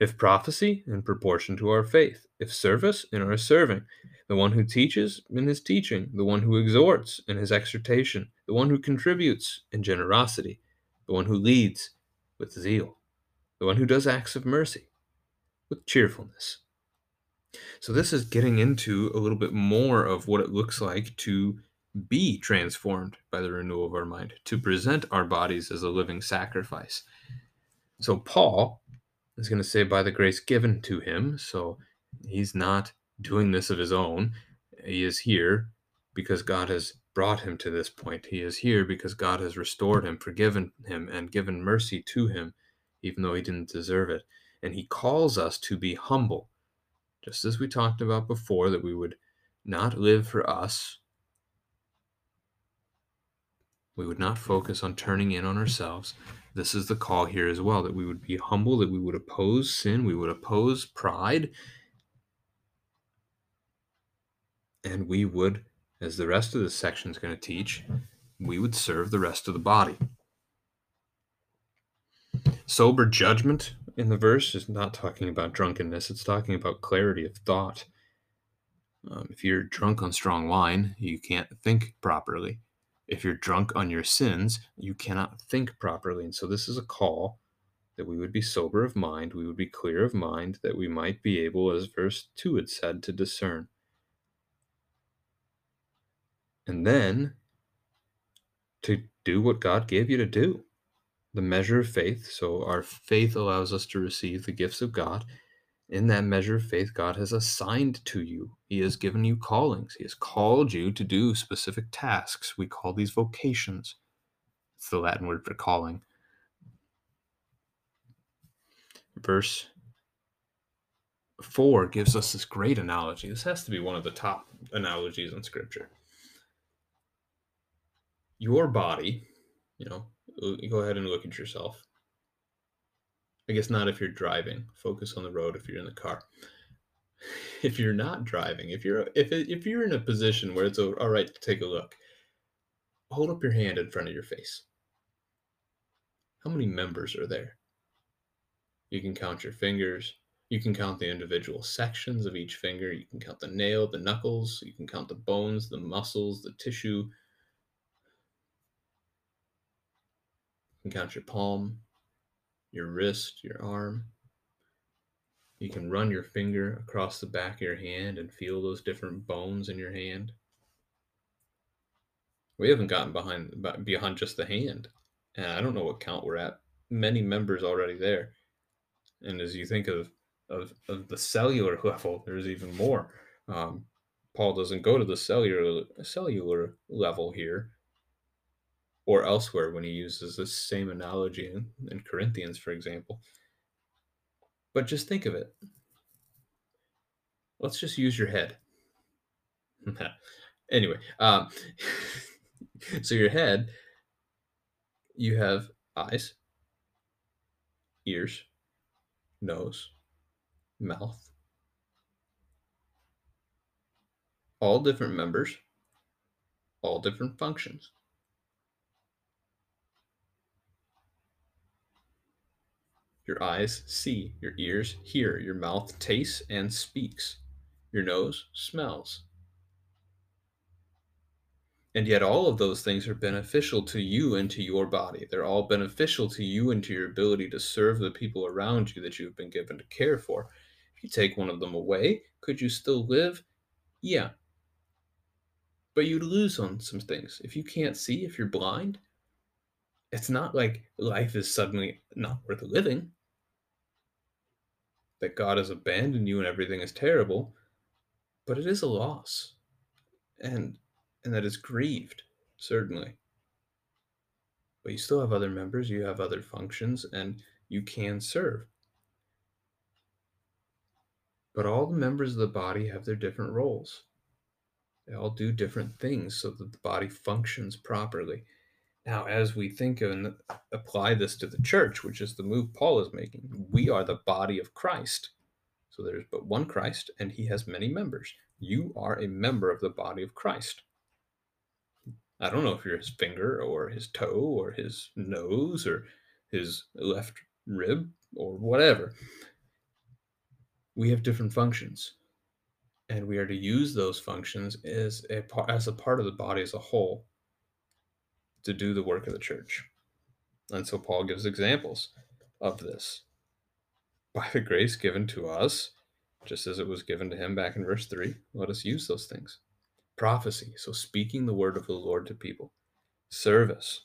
If prophecy, in proportion to our faith. If service, in our serving. The one who teaches, in his teaching. The one who exhorts, in his exhortation. The one who contributes, in generosity. The one who leads, with zeal. The one who does acts of mercy, with cheerfulness. So, this is getting into a little bit more of what it looks like to be transformed by the renewal of our mind, to present our bodies as a living sacrifice. So, Paul is going to say, by the grace given to him. So, he's not doing this of his own. He is here because God has brought him to this point. He is here because God has restored him, forgiven him, and given mercy to him, even though he didn't deserve it. And he calls us to be humble, just as we talked about before, that we would not live for us we would not focus on turning in on ourselves. This is the call here as well that we would be humble, that we would oppose sin, we would oppose pride, and we would, as the rest of this section is going to teach, we would serve the rest of the body. Sober judgment in the verse is not talking about drunkenness, it's talking about clarity of thought. Um, if you're drunk on strong wine, you can't think properly if you're drunk on your sins, you cannot think properly. And so this is a call that we would be sober of mind, we would be clear of mind, that we might be able, as verse 2 had said, to discern. And then to do what God gave you to do the measure of faith. So our faith allows us to receive the gifts of God in that measure of faith God has assigned to you. He has given you callings. He has called you to do specific tasks. We call these vocations. It's the Latin word for calling. Verse 4 gives us this great analogy. This has to be one of the top analogies in Scripture. Your body, you know, go ahead and look at yourself. I guess not if you're driving. Focus on the road if you're in the car. If you're not driving, if you're if if you're in a position where it's all right to take a look, hold up your hand in front of your face. How many members are there? You can count your fingers. You can count the individual sections of each finger. You can count the nail, the knuckles. You can count the bones, the muscles, the tissue. You can count your palm, your wrist, your arm. You can run your finger across the back of your hand and feel those different bones in your hand. We haven't gotten behind beyond just the hand, and I don't know what count we're at. Many members already there, and as you think of of, of the cellular level, there's even more. Um, Paul doesn't go to the cellular cellular level here, or elsewhere when he uses this same analogy in, in Corinthians, for example. But just think of it. Let's just use your head. anyway, um, so your head, you have eyes, ears, nose, mouth, all different members, all different functions. Your eyes see, your ears hear, your mouth tastes and speaks, your nose smells. And yet, all of those things are beneficial to you and to your body. They're all beneficial to you and to your ability to serve the people around you that you've been given to care for. If you take one of them away, could you still live? Yeah. But you'd lose on some things. If you can't see, if you're blind, it's not like life is suddenly not worth living that God has abandoned you and everything is terrible, but it is a loss. And and that is grieved, certainly. But you still have other members, you have other functions, and you can serve. But all the members of the body have their different roles. They all do different things so that the body functions properly. Now, as we think and apply this to the church, which is the move Paul is making, we are the body of Christ. So there's but one Christ, and he has many members. You are a member of the body of Christ. I don't know if you're his finger or his toe or his nose or his left rib or whatever. we have different functions and we are to use those functions as a as a part of the body as a whole to do the work of the church. And so Paul gives examples of this. By the grace given to us, just as it was given to him back in verse 3, let us use those things. Prophecy, so speaking the word of the Lord to people. Service,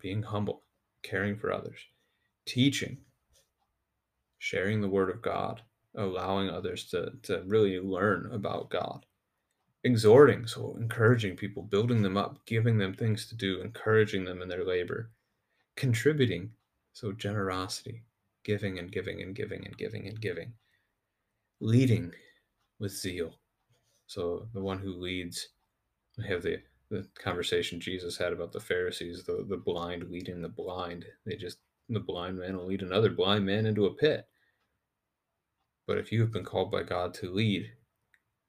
being humble, caring for others. Teaching, sharing the word of God, allowing others to, to really learn about God. Exhorting, so encouraging people, building them up, giving them things to do, encouraging them in their labor. Contributing, so generosity, giving and giving and giving and giving and giving. Leading with zeal. So the one who leads, I have the, the conversation Jesus had about the Pharisees, the, the blind leading the blind. They just, the blind man will lead another blind man into a pit. But if you have been called by God to lead,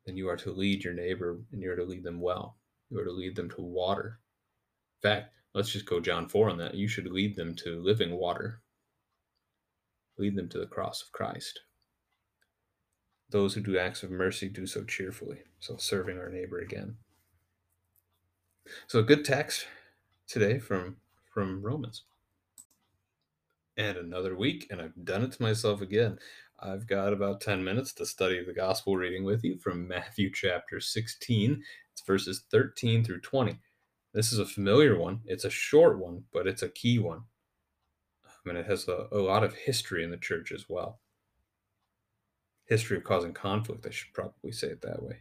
then you are to lead your neighbor and you are to lead them well. You are to lead them to water. In fact, let's just go John 4 on that. You should lead them to living water, lead them to the cross of Christ. Those who do acts of mercy do so cheerfully. So, serving our neighbor again. So, a good text today from, from Romans. And another week, and I've done it to myself again. I've got about 10 minutes to study the gospel reading with you from Matthew chapter 16. It's verses 13 through 20. This is a familiar one. It's a short one, but it's a key one. I mean, it has a, a lot of history in the church as well. History of causing conflict, I should probably say it that way.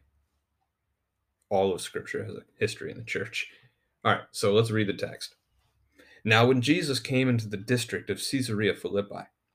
All of Scripture has a history in the church. All right, so let's read the text. Now, when Jesus came into the district of Caesarea Philippi,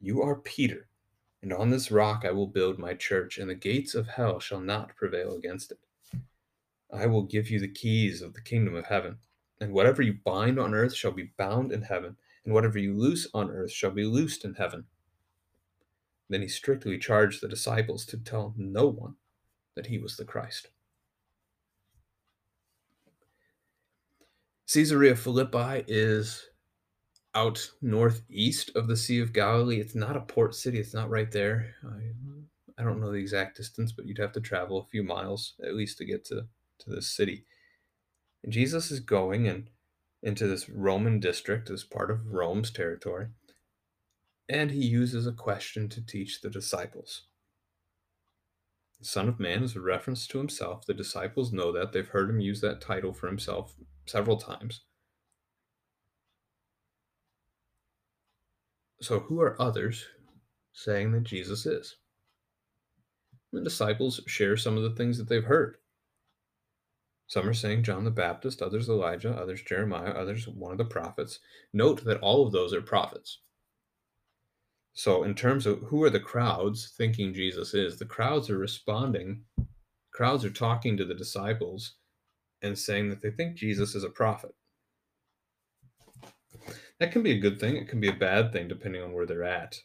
you are Peter, and on this rock I will build my church, and the gates of hell shall not prevail against it. I will give you the keys of the kingdom of heaven, and whatever you bind on earth shall be bound in heaven, and whatever you loose on earth shall be loosed in heaven. Then he strictly charged the disciples to tell no one that he was the Christ. Caesarea Philippi is out northeast of the Sea of Galilee. It's not a port city. It's not right there. I, I don't know the exact distance, but you'd have to travel a few miles at least to get to, to this city. And Jesus is going and into this Roman district as part of Rome's territory. And he uses a question to teach the disciples. The Son of Man is a reference to himself. The disciples know that. They've heard him use that title for himself several times. So, who are others saying that Jesus is? The disciples share some of the things that they've heard. Some are saying John the Baptist, others Elijah, others Jeremiah, others one of the prophets. Note that all of those are prophets. So, in terms of who are the crowds thinking Jesus is, the crowds are responding, crowds are talking to the disciples and saying that they think Jesus is a prophet. That can be a good thing. It can be a bad thing depending on where they're at.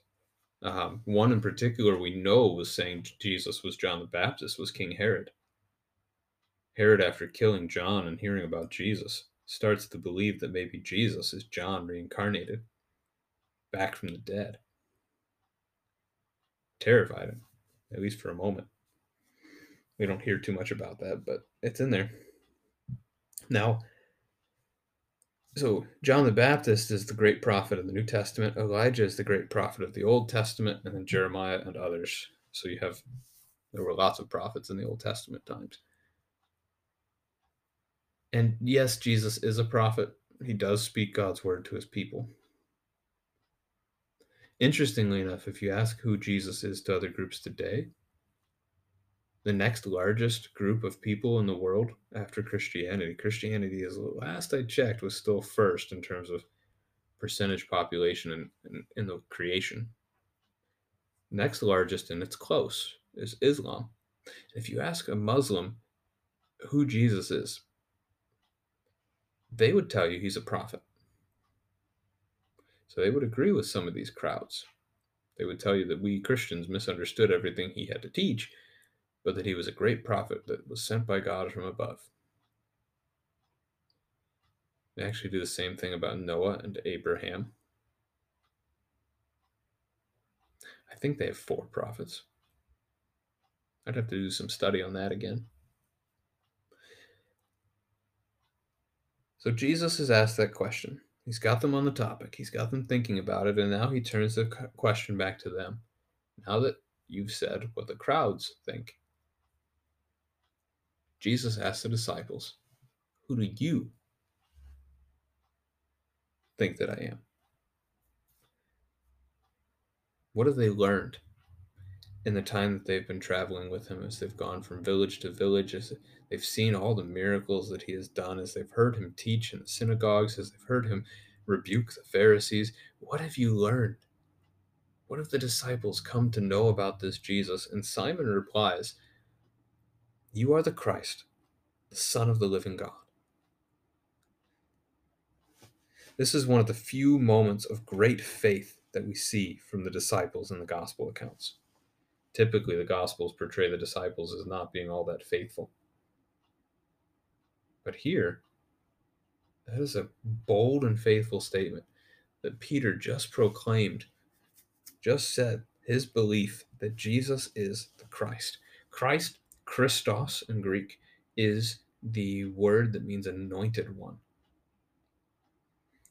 Um, one in particular we know was saying Jesus was John the Baptist was King Herod. Herod, after killing John and hearing about Jesus, starts to believe that maybe Jesus is John reincarnated, back from the dead. Terrified him, at least for a moment. We don't hear too much about that, but it's in there. Now, so John the Baptist is the great prophet of the New Testament. Elijah is the great prophet of the Old Testament, and then Jeremiah and others. So you have there were lots of prophets in the Old Testament times. And yes, Jesus is a prophet. He does speak God's word to his people. Interestingly enough, if you ask who Jesus is to other groups today, the next largest group of people in the world after Christianity. Christianity, is the last I checked, was still first in terms of percentage population in, in, in the creation. Next largest, and it's close, is Islam. If you ask a Muslim who Jesus is, they would tell you he's a prophet. So they would agree with some of these crowds. They would tell you that we Christians misunderstood everything he had to teach, but that he was a great prophet that was sent by God from above. They actually do the same thing about Noah and Abraham. I think they have four prophets. I'd have to do some study on that again. So Jesus has asked that question. He's got them on the topic. He's got them thinking about it, and now he turns the question back to them. Now that you've said what the crowds think, Jesus asks the disciples, Who do you think that I am? What have they learned in the time that they've been traveling with him as they've gone from village to village, as they've seen all the miracles that he has done, as they've heard him teach in the synagogues, as they've heard him rebuke the Pharisees? What have you learned? What have the disciples come to know about this Jesus? And Simon replies, You are the Christ, the Son of the living God. This is one of the few moments of great faith that we see from the disciples in the gospel accounts. Typically, the gospels portray the disciples as not being all that faithful. But here, that is a bold and faithful statement that Peter just proclaimed, just said his belief that Jesus is the Christ. Christ, Christos in Greek, is the word that means anointed one.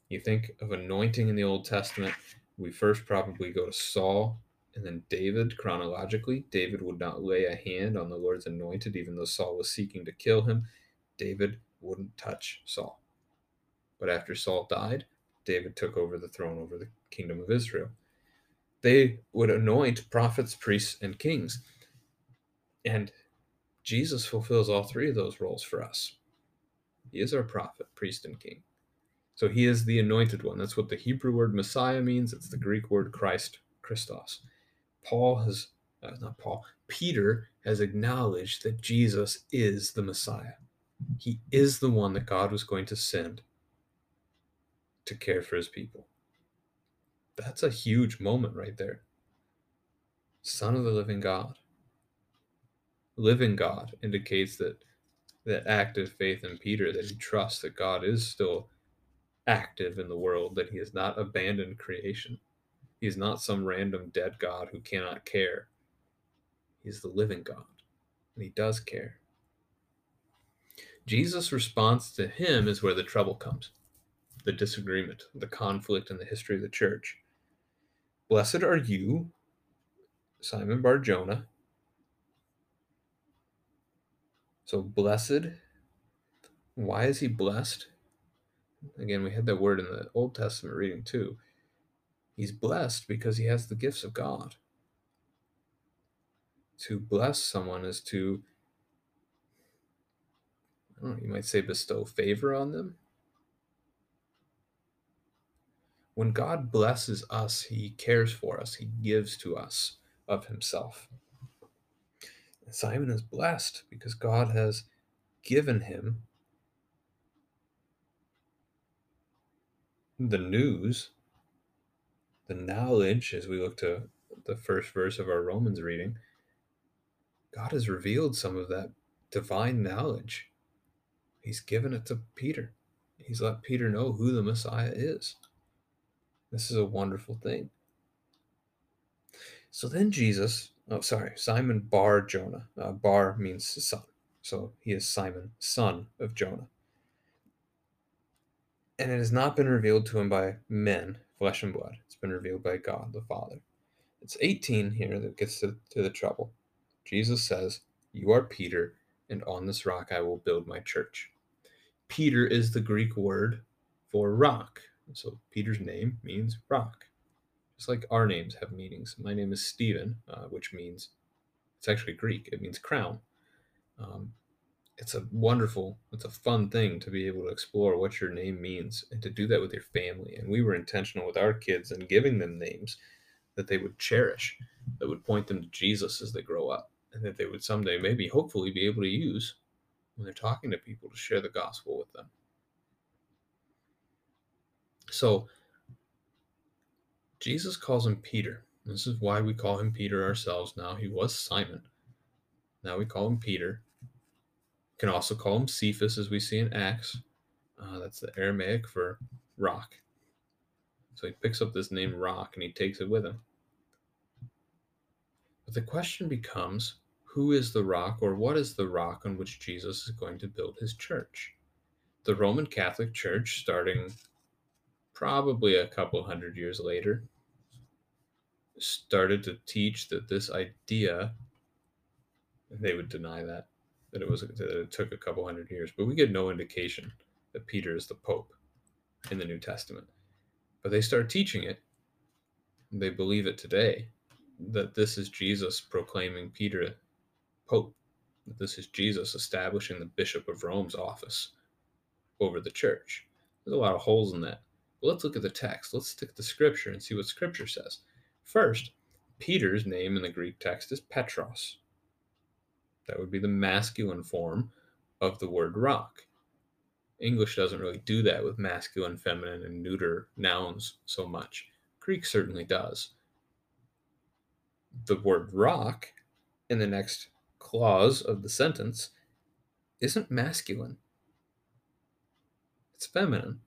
You think of anointing in the Old Testament, we first probably go to Saul and then David chronologically. David would not lay a hand on the Lord's anointed, even though Saul was seeking to kill him. David wouldn't touch Saul. But after Saul died, David took over the throne over the kingdom of Israel. They would anoint prophets, priests, and kings. And Jesus fulfills all three of those roles for us. He is our prophet, priest, and king. So he is the anointed one. That's what the Hebrew word Messiah means. It's the Greek word Christ, Christos. Paul has, uh, not Paul, Peter has acknowledged that Jesus is the Messiah. He is the one that God was going to send to care for his people. That's a huge moment right there. Son of the living God. Living God indicates that that active faith in Peter, that he trusts that God is still active in the world, that he has not abandoned creation. He's not some random dead God who cannot care. He's the living God, and he does care. Jesus' response to him is where the trouble comes the disagreement, the conflict in the history of the church. Blessed are you, Simon Bar Jonah. So, blessed, why is he blessed? Again, we had that word in the Old Testament reading too. He's blessed because he has the gifts of God. To bless someone is to, I don't know, you might say bestow favor on them. When God blesses us, he cares for us, he gives to us of himself. Simon is blessed because God has given him the news, the knowledge, as we look to the first verse of our Romans reading, God has revealed some of that divine knowledge. He's given it to Peter. He's let Peter know who the Messiah is. This is a wonderful thing. So then Jesus, oh, sorry, Simon Bar Jonah. Uh, Bar means son. So he is Simon, son of Jonah and it has not been revealed to him by men, flesh and blood. It's been revealed by God the Father. It's 18 here that gets to, to the trouble. Jesus says, You are Peter, and on this rock I will build my church. Peter is the Greek word for rock. So Peter's name means rock. Just like our names have meanings. My name is Stephen, uh, which means, it's actually Greek, it means crown. Um, it's a wonderful, it's a fun thing to be able to explore what your name means and to do that with your family. And we were intentional with our kids and giving them names that they would cherish. that would point them to Jesus as they grow up, and that they would someday, maybe, hopefully, be able to use when they're talking to people to share the gospel with them. So, Jesus calls him Peter. This is why we call him Peter ourselves now. He was Simon. Now we call him Peter. We can also call him Cephas, as we see in Acts. Uh, that's the Aramaic for rock. So he picks up this name rock and he takes it with him. But the question becomes who is the rock or what is the rock on which Jesus is going to build his church? The Roman Catholic Church, starting probably a couple hundred years later, started to teach that this idea, they would deny that, that it was that it took a couple hundred years, but we get no indication that Peter is the Pope in the New Testament. But they start teaching it. They believe it today that this is Jesus proclaiming Peter Pope, that this is Jesus establishing the Bishop of Rome's office over the church. There's a lot of holes in that. But let's look at the text. Let's stick to the Scripture and see what Scripture says. First, Peter's name in the Greek text is Petros. That would be the masculine form of the word rock. English doesn't really do that with masculine, feminine, and neuter nouns so much. Greek certainly does. The word rock in the next clause of the sentence isn't masculine, it's feminine,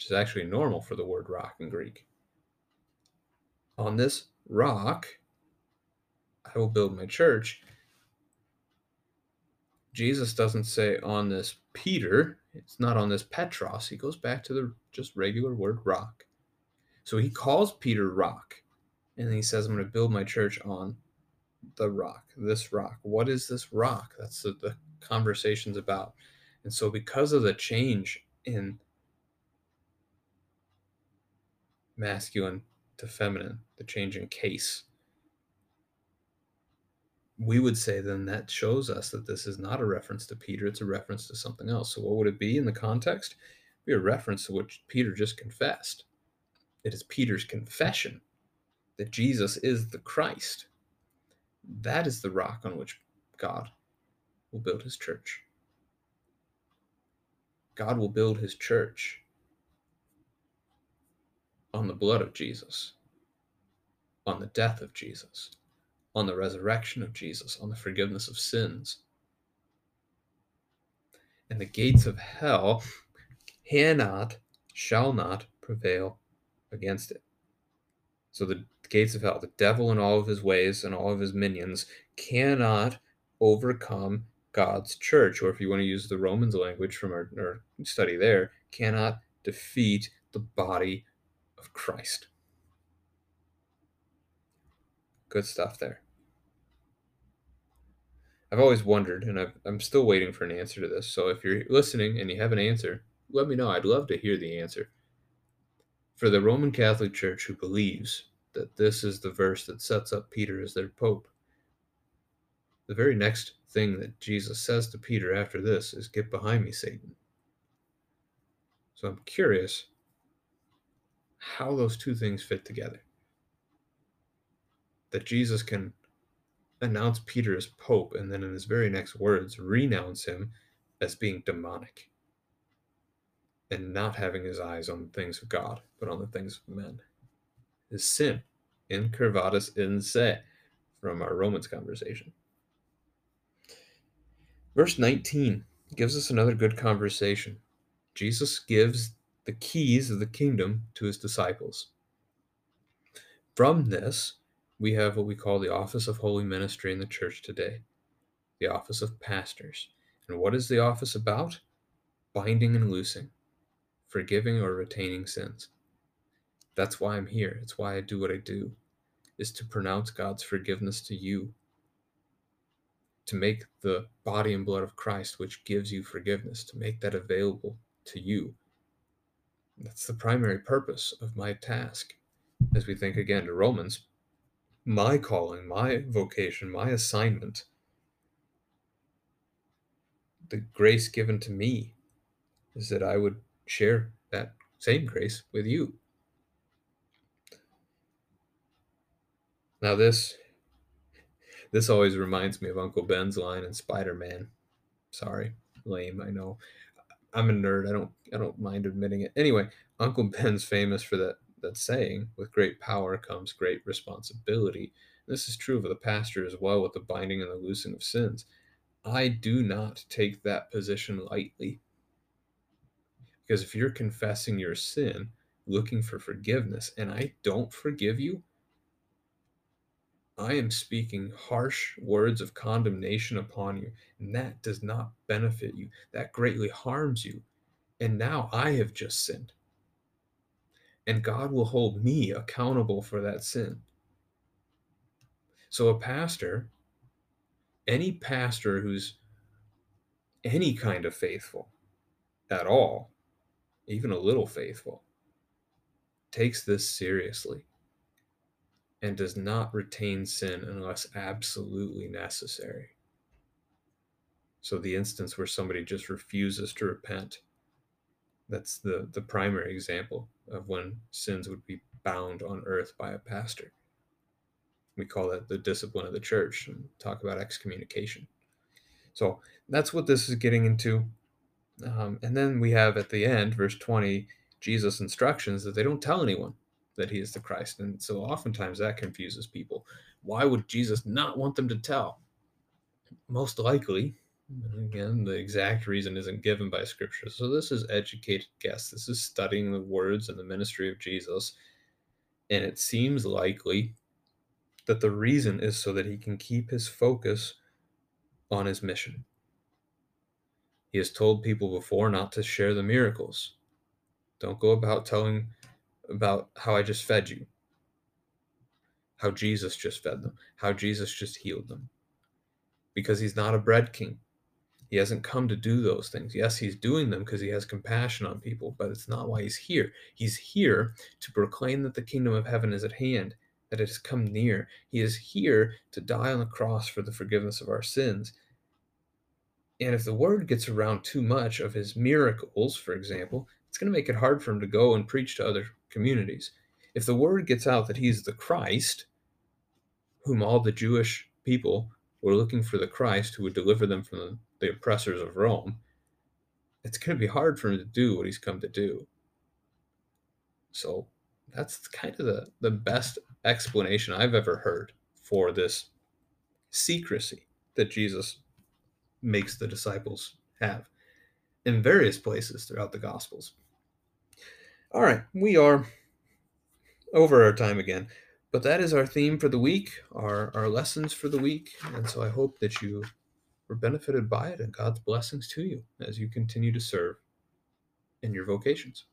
which is actually normal for the word rock in Greek. On this rock, I will build my church. Jesus doesn't say on this Peter, it's not on this Petros. He goes back to the just regular word rock. So he calls Peter rock. And he says, I'm going to build my church on the rock, this rock. What is this rock? That's the, the conversation's about. And so, because of the change in masculine to feminine, the change in case, we would say then that shows us that this is not a reference to Peter, it's a reference to something else. So, what would it be in the context? It'd be a reference to what Peter just confessed. It is Peter's confession that Jesus is the Christ. That is the rock on which God will build his church. God will build his church on the blood of Jesus, on the death of Jesus on the resurrection of Jesus, on the forgiveness of sins. And the gates of hell cannot, shall not prevail against it. So the gates of hell, the devil and all of his ways and all of his minions, cannot overcome God's church, or if you want to use the Romans language from our, our study there, cannot defeat the body of Christ. Good stuff there. I've always wondered, and i am still waiting for an answer to this. So if you're listening and you have an answer, let me know. I'd love to hear the answer. For the Roman Catholic Church who believes that this is the verse that sets up Peter as their pope, the very next thing that Jesus says to Peter after this is, Get behind me, Satan. So I'm curious how those two things fit together. That Jesus can announce Peter as Pope and then in his very next words renounce him as being demonic and not having his eyes on the things of God, but on the things of men. His sin, incurvatus in se, from our Romans conversation. Verse 19 gives us another good conversation. Jesus gives the keys of the kingdom to his disciples. From this, we have what we call the office of holy ministry in the church today, the office of pastors. And what is the office about? Binding and loosing, forgiving or retaining sins. That's why I'm here. It's why I do what I do, is to pronounce God's forgiveness to you, to make the body and blood of Christ, which gives you forgiveness, to make that available to you. That's the primary purpose of my task. As we think again to Romans, my calling, my vocation, my assignment, the grace given to me is that I would share that same grace with you. Now this this always reminds me of Uncle Ben's line in Spider-Man. Sorry, lame, I know. I'm a nerd. I don't I don't mind admitting it. Anyway, Uncle Ben's famous for that that saying, with great power comes great responsibility. This is true of the pastor as well with the binding and the loosing of sins. I do not take that position lightly. Because if you're confessing your sin, looking for forgiveness, and I don't forgive you, I am speaking harsh words of condemnation upon you, and that does not benefit you. That greatly harms you. And now I have just sinned. And God will hold me accountable for that sin. So, a pastor, any pastor who's any kind of faithful at all, even a little faithful, takes this seriously and does not retain sin unless absolutely necessary. So, the instance where somebody just refuses to repent, that's the, the primary example of when sins would be bound on earth by a pastor. We call that the discipline of the church and talk about excommunication. So, that's what this is getting into. Um, and then we have at the end, verse 20, Jesus' instructions that they don't tell anyone that he is the Christ. And so oftentimes that confuses people. Why would Jesus not want them to tell? Most likely, again, the exact reason isn't given by Scripture. So this is educated guess. This is studying the words and the ministry of Jesus. And it seems likely that the reason is so that he can keep his focus on his mission. He has told people before not to share the miracles. Don't go about telling about how I just fed you, how Jesus just fed them, how Jesus just healed them. Because he's not a bread king. He hasn't come to do those things. Yes, he's doing them because he has compassion on people, but it's not why he's here. He's here to proclaim that the kingdom of heaven is at hand, that it has come near. He is here to die on the cross for the forgiveness of our sins. And if the word gets around too much of his miracles, for example, it's going to make it hard for him to go and preach to other communities. If the word gets out that he's the Christ, whom all the Jewish people were looking for the Christ who would deliver them from the, oppressors of Rome, it's going to be hard for him to do what he's come to do. So that's kind of the, the best explanation I've ever heard for this secrecy that Jesus makes the disciples have in various places throughout the Gospels. All right, we are over our time again, but that is our theme for the week, our, our lessons for the week. And so I hope that you were benefited by it and God's blessings to you as you continue to serve in your vocations.